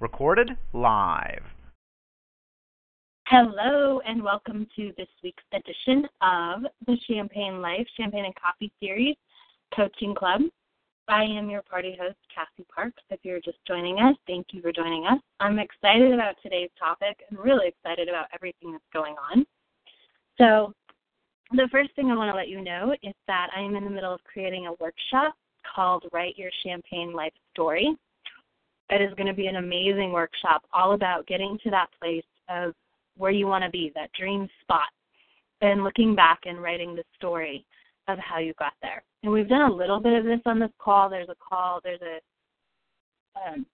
Recorded live. Hello, and welcome to this week's edition of the Champagne Life Champagne and Coffee Series Coaching Club. I am your party host, Cassie Parks. If you're just joining us, thank you for joining us. I'm excited about today's topic and really excited about everything that's going on. So, the first thing I want to let you know is that I am in the middle of creating a workshop called Write Your Champagne Life Story. It is going to be an amazing workshop all about getting to that place of where you want to be, that dream spot, and looking back and writing the story of how you got there. And we've done a little bit of this on this call. There's a call, there's a um,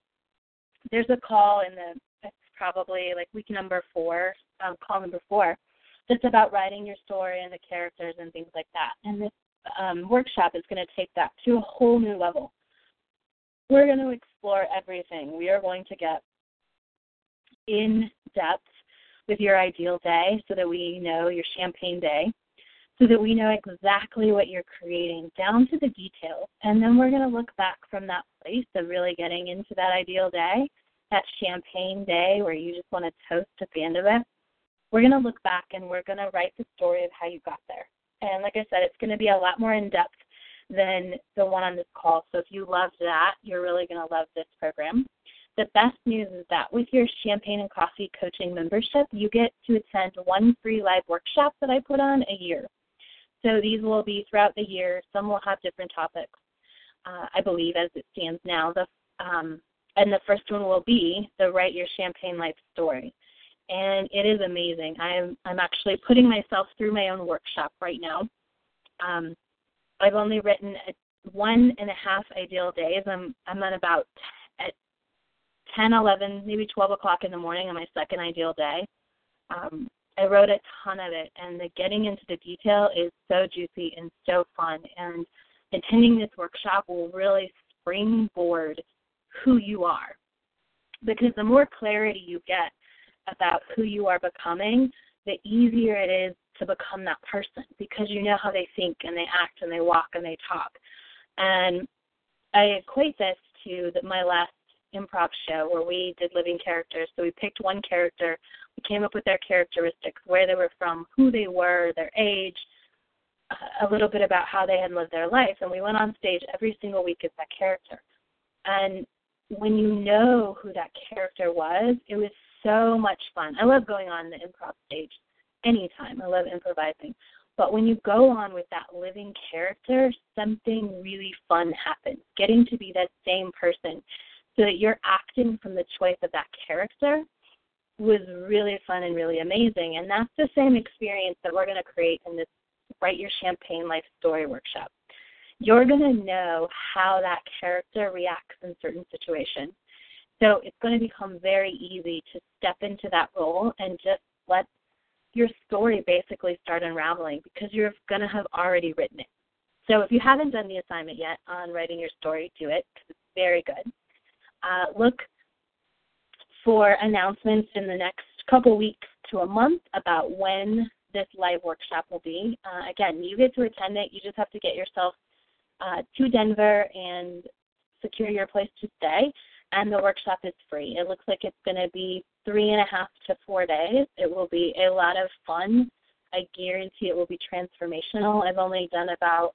there's a call in the it's probably like week number four, um, call number four, that's about writing your story and the characters and things like that. And this um, workshop is going to take that to a whole new level. We're going to explore everything. We are going to get in depth with your ideal day so that we know your champagne day, so that we know exactly what you're creating down to the details. And then we're going to look back from that place of really getting into that ideal day, that champagne day where you just want to toast at the end of it. We're going to look back and we're going to write the story of how you got there. And like I said, it's going to be a lot more in depth than the one on this call. So if you loved that, you're really going to love this program. The best news is that with your Champagne and Coffee Coaching membership, you get to attend one free live workshop that I put on a year. So these will be throughout the year. Some will have different topics, uh, I believe, as it stands now. The um, and the first one will be the Write Your Champagne Life Story and it is amazing. I'm I'm actually putting myself through my own workshop right now. Um, I've only written one and a half ideal days. I'm I'm at about at 10, 11, maybe 12 o'clock in the morning on my second ideal day. Um, I wrote a ton of it, and the getting into the detail is so juicy and so fun. And attending this workshop will really springboard who you are, because the more clarity you get about who you are becoming, the easier it is to become that person because you know how they think and they act and they walk and they talk. And I equate this to the, my last improv show where we did living characters. So we picked one character, we came up with their characteristics, where they were from, who they were, their age, a little bit about how they had lived their life, and we went on stage every single week as that character. And when you know who that character was, it was so much fun. I love going on the improv stage anytime. I love improvising. But when you go on with that living character, something really fun happens. Getting to be that same person so that you're acting from the choice of that character was really fun and really amazing. And that's the same experience that we're going to create in this Write Your Champagne Life Story workshop. You're going to know how that character reacts in certain situations. So it's going to become very easy to step into that role and just let your story basically start unraveling because you're going to have already written it. So if you haven't done the assignment yet on writing your story, do it it's very good. Uh, look for announcements in the next couple weeks to a month about when this live workshop will be. Uh, again, you get to attend it. You just have to get yourself uh, to Denver and secure your place to stay and the workshop is free. It looks like it's going to be three and a half to four days. It will be a lot of fun. I guarantee it will be transformational. I've only done about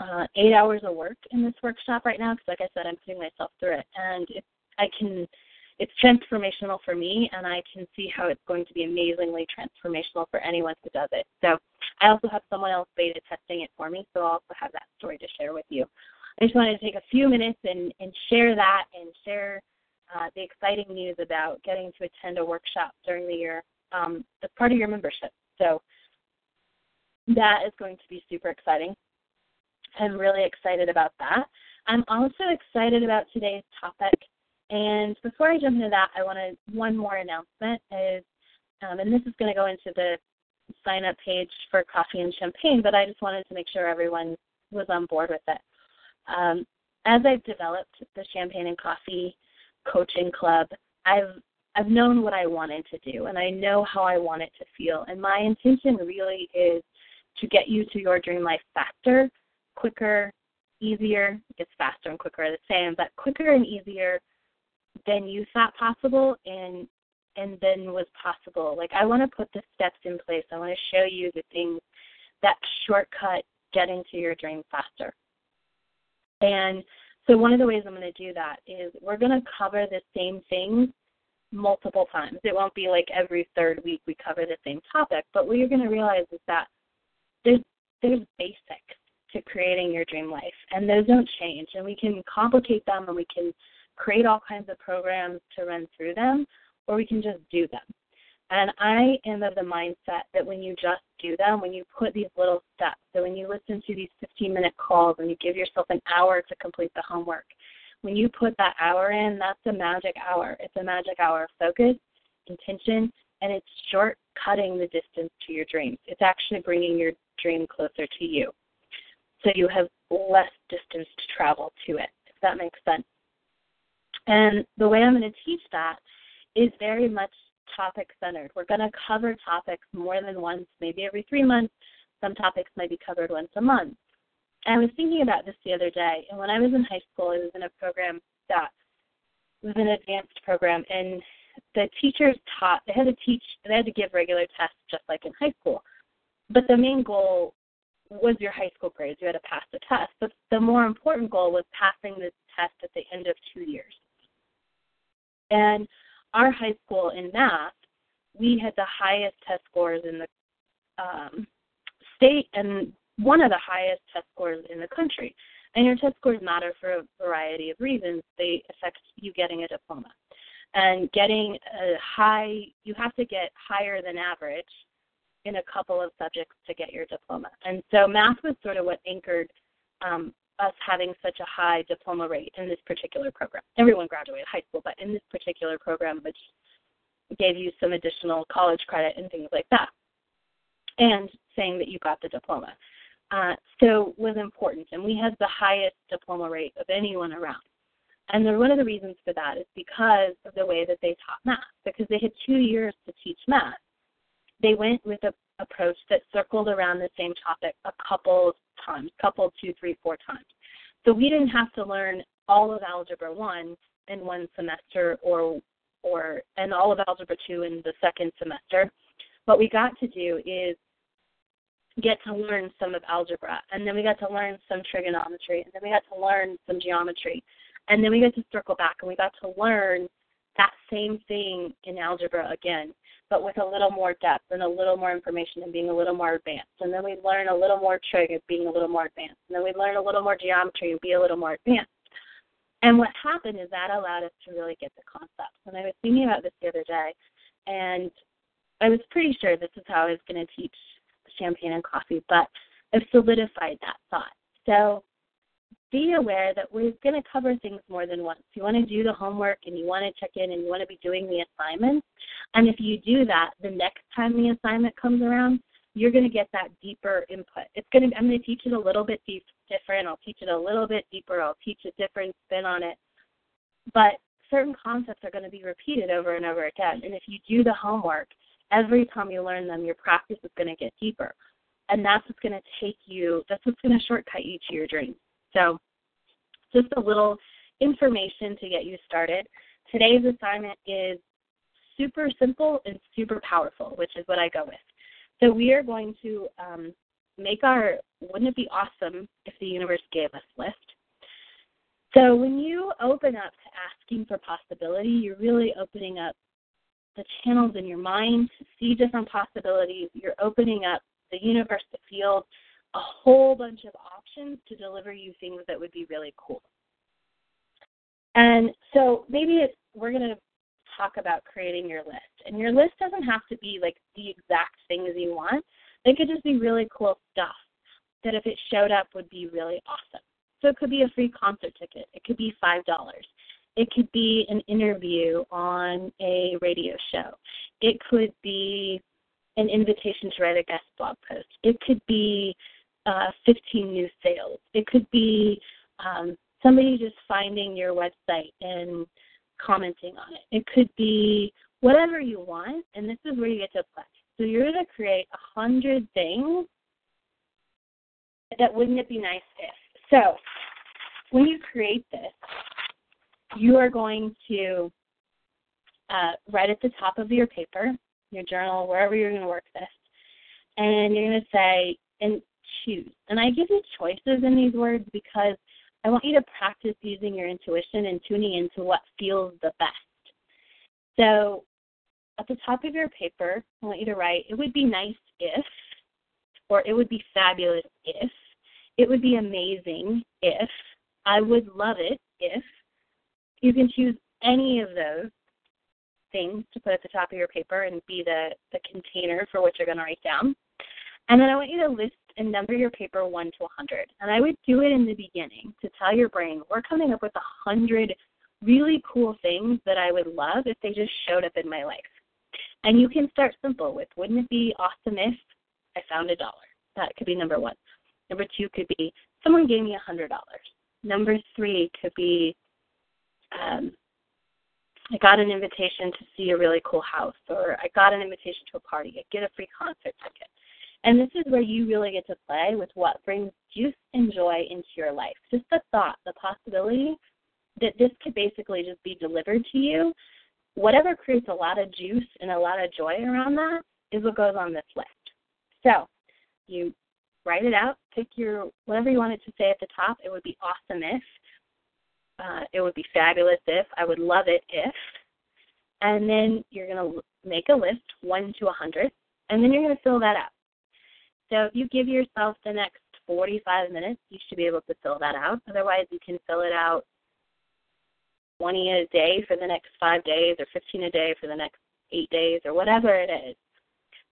uh, eight hours of work in this workshop right now because, like I said, I'm putting myself through it, and it, I can. It's transformational for me, and I can see how it's going to be amazingly transformational for anyone who does it. So, I also have someone else beta testing it for me, so I'll also have that story to share with you. I just wanted to take a few minutes and, and share that and share uh, the exciting news about getting to attend a workshop during the year um, as part of your membership. So that is going to be super exciting. I'm really excited about that. I'm also excited about today's topic. And before I jump into that, I wanted one more announcement is, um, and this is going to go into the sign up page for coffee and champagne, but I just wanted to make sure everyone was on board with it. Um, as I've developed the Champagne and Coffee Coaching Club, I've I've known what I wanted to do, and I know how I want it to feel. And my intention really is to get you to your dream life faster, quicker, easier. It's faster and quicker the same, but quicker and easier than you thought possible and and then was possible. Like I want to put the steps in place. I want to show you the things that shortcut getting to your dream faster. And so one of the ways I'm going to do that is we're going to cover the same things multiple times. It won't be like every third week we cover the same topic, but what you're going to realize is that there's there's basics to creating your dream life, and those don't change. And we can complicate them, and we can create all kinds of programs to run through them, or we can just do them. And I am of the mindset that when you just do them, when you put these little steps, so when you listen to these 15 minute calls and you give yourself an hour to complete the homework, when you put that hour in, that's a magic hour. It's a magic hour of focus, intention, and it's short cutting the distance to your dreams. It's actually bringing your dream closer to you. So you have less distance to travel to it, if that makes sense. And the way I'm going to teach that is very much topic centered. We're going to cover topics more than once, maybe every three months. Some topics might be covered once a month. I was thinking about this the other day, and when I was in high school, I was in a program that was an advanced program, and the teachers taught. They had to teach. They had to give regular tests just like in high school, but the main goal was your high school grades. You had to pass the test, but the more important goal was passing the test at the end of two years. And our high school in math, we had the highest test scores in the um, state and one of the highest test scores in the country. And your test scores matter for a variety of reasons. They affect you getting a diploma. And getting a high, you have to get higher than average in a couple of subjects to get your diploma. And so math was sort of what anchored um, us having such a high diploma rate in this particular program. Everyone graduated high school, but in this particular program, which gave you some additional college credit and things like that, and saying that you got the diploma. Uh, so was important, and we had the highest diploma rate of anyone around. And the, one of the reasons for that is because of the way that they taught math, because they had two years to teach math. They went with a approach that circled around the same topic a couple times, couple, two, three, four times. So we didn't have to learn all of Algebra 1 in one semester or or and all of Algebra 2 in the second semester. What we got to do is get to learn some of algebra, and then we got to learn some trigonometry, and then we got to learn some geometry, and then we got to circle back and we got to learn that same thing in algebra again but with a little more depth and a little more information and being a little more advanced. And then we learn a little more trig and being a little more advanced. And then we learn a little more geometry and be a little more advanced. And what happened is that allowed us to really get the concepts. And I was thinking about this the other day, and I was pretty sure this is how I was going to teach champagne and coffee, but I've solidified that thought. So be aware that we're going to cover things more than once. You want to do the homework and you want to check in and you want to be doing the assignments. And if you do that, the next time the assignment comes around, you're going to get that deeper input. It's going to I'm going to teach it a little bit deep, different. I'll teach it a little bit deeper. I'll teach a different spin on it. But certain concepts are going to be repeated over and over again. And if you do the homework, every time you learn them, your practice is going to get deeper. And that's what's going to take you, that's what's going to shortcut you to your dreams. So, just a little information to get you started. Today's assignment is super simple and super powerful, which is what I go with. So, we are going to um, make our wouldn't it be awesome if the universe gave us list? So, when you open up to asking for possibility, you're really opening up the channels in your mind to see different possibilities. You're opening up the universe, the field, a whole bunch of options to deliver you things that would be really cool. And so maybe it's, we're going to talk about creating your list. And your list doesn't have to be like the exact things you want. It could just be really cool stuff that if it showed up would be really awesome. So it could be a free concert ticket. It could be $5. It could be an interview on a radio show. It could be an invitation to write a guest blog post. It could be uh, 15 new sales. It could be um, somebody just finding your website and commenting on it. It could be whatever you want, and this is where you get to play. So you're going to create a hundred things that wouldn't it be nice if. So when you create this, you are going to uh, write at the top of your paper, your journal, wherever you're going to work this, and you're going to say, and choose. And I give you choices in these words because I want you to practice using your intuition and tuning into what feels the best. So at the top of your paper, I want you to write, it would be nice if, or it would be fabulous if, it would be amazing if, I would love it if. You can choose any of those things to put at the top of your paper and be the, the container for what you're going to write down. And then I want you to list and number your paper 1 to 100. And I would do it in the beginning to tell your brain, we're coming up with a 100 really cool things that I would love if they just showed up in my life. And you can start simple with, wouldn't it be awesome if I found a dollar? That could be number one. Number two could be, someone gave me a $100. Number three could be, um, I got an invitation to see a really cool house, or I got an invitation to a party, I get a free concert ticket. And this is where you really get to play with what brings juice and joy into your life. Just the thought, the possibility that this could basically just be delivered to you. Whatever creates a lot of juice and a lot of joy around that is what goes on this list. So you write it out, pick your whatever you want it to say at the top. It would be awesome if. Uh, it would be fabulous if. I would love it if. And then you're going to make a list, 1 to a 100, and then you're going to fill that out. So if you give yourself the next 45 minutes, you should be able to fill that out. Otherwise, you can fill it out 20 a day for the next five days or 15 a day for the next eight days or whatever it is.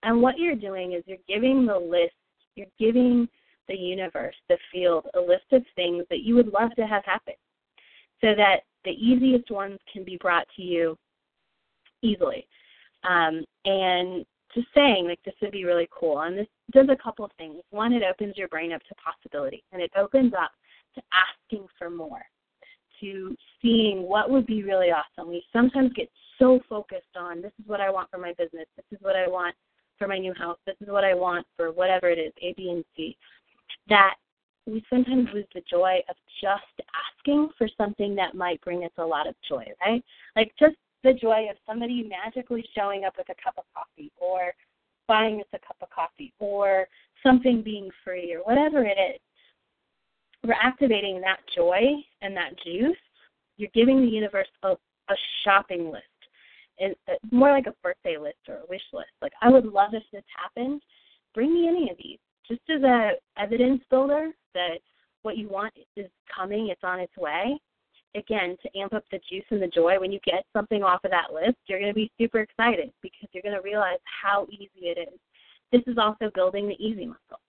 And what you're doing is you're giving the list, you're giving the universe, the field, a list of things that you would love to have happen so that the easiest ones can be brought to you easily. Um, and just saying like this would be really cool. And this does a couple of things. One, it opens your brain up to possibility, and it opens up to asking for more, to seeing what would be really awesome. We sometimes get so focused on this is what I want for my business, this is what I want for my new house, this is what I want for whatever it is, A, B, and C, that we sometimes lose the joy of just asking for something that might bring us a lot of joy, right? Like just the joy of somebody magically showing up with a cup of coffee or buying us a cup of coffee or something being free or whatever it is. We're activating that joy and that juice. You're giving the universe a, a shopping list. It's uh, more like a birthday list or a wish list. Like I would love if this happened. Bring me any of these, just as a evidence builder that what you want is coming, it's on its way again, to amp up the juice and the joy, when you get something off of that list, you're going to be super excited because you're going to realize how easy it is. This is also building the easy muscle.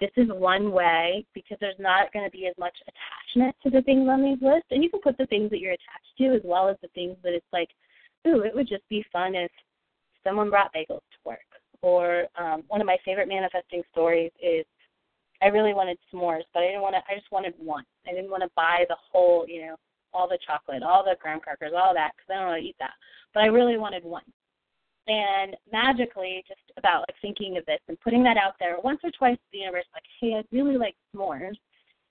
This is one way because there's not going to be as much attachment to the things on these lists. And you can put the things that you're attached to as well as the things that it's like, ooh, it would just be fun if someone brought bagels to work. Or um, one of my favorite manifesting stories is I really wanted s'mores, but I didn't want to. I just wanted one. I didn't want to buy the whole, you know, all the chocolate, all the graham crackers, all that, because I don't really eat that. But I really wanted one. And magically, just about like thinking of this and putting that out there once or twice to the universe, like, hey, I'd really like s'mores.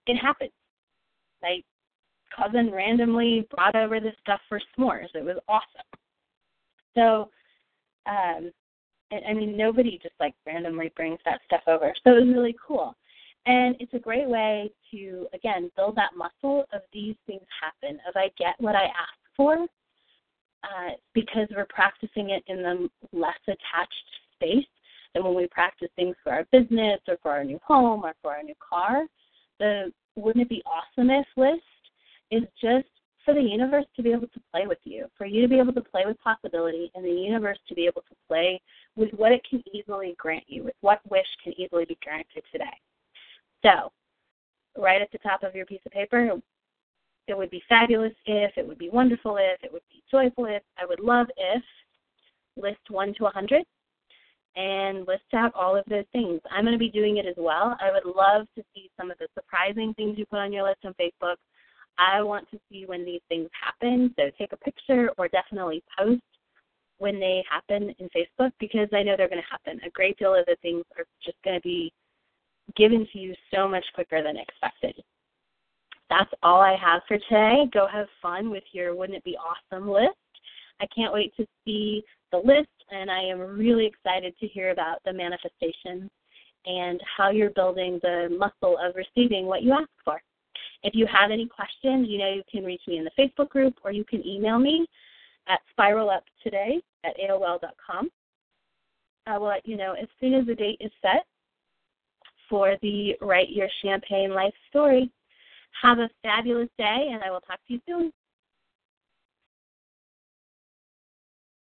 It happened. My cousin randomly brought over this stuff for s'mores. It was awesome. So, um, I mean, nobody just like randomly brings that stuff over. So it was really cool. And it's a great way to, again, build that muscle of these things happen, of I get what I ask for, uh, because we're practicing it in the less attached space than when we practice things for our business or for our new home or for our new car. The wouldn't it be awesome if list is just for the universe to be able to play with you, for you to be able to play with possibility, and the universe to be able to play with what it can easily grant you, with what wish can easily be granted today. So, right at the top of your piece of paper, it would be fabulous if, it would be wonderful if, it would be joyful if, I would love if, list 1 to 100, and list out all of those things. I'm going to be doing it as well. I would love to see some of the surprising things you put on your list on Facebook. I want to see when these things happen, so take a picture or definitely post when they happen in Facebook because I know they're going to happen. A great deal of the things are just going to be given to you so much quicker than expected. that's all I have for today. Go have fun with your Wouldn't It Be Awesome list. I can't wait to see the list, and I am really excited to hear about the manifestations and how you're building the muscle of receiving what you ask for. If you have any questions, you know you can reach me in the Facebook group or you can email me at spiraluptoday at AOL.com. I will let you know as soon as the date is set for the Write Your Champagne Life story. Have a fabulous day, and I will talk to you soon.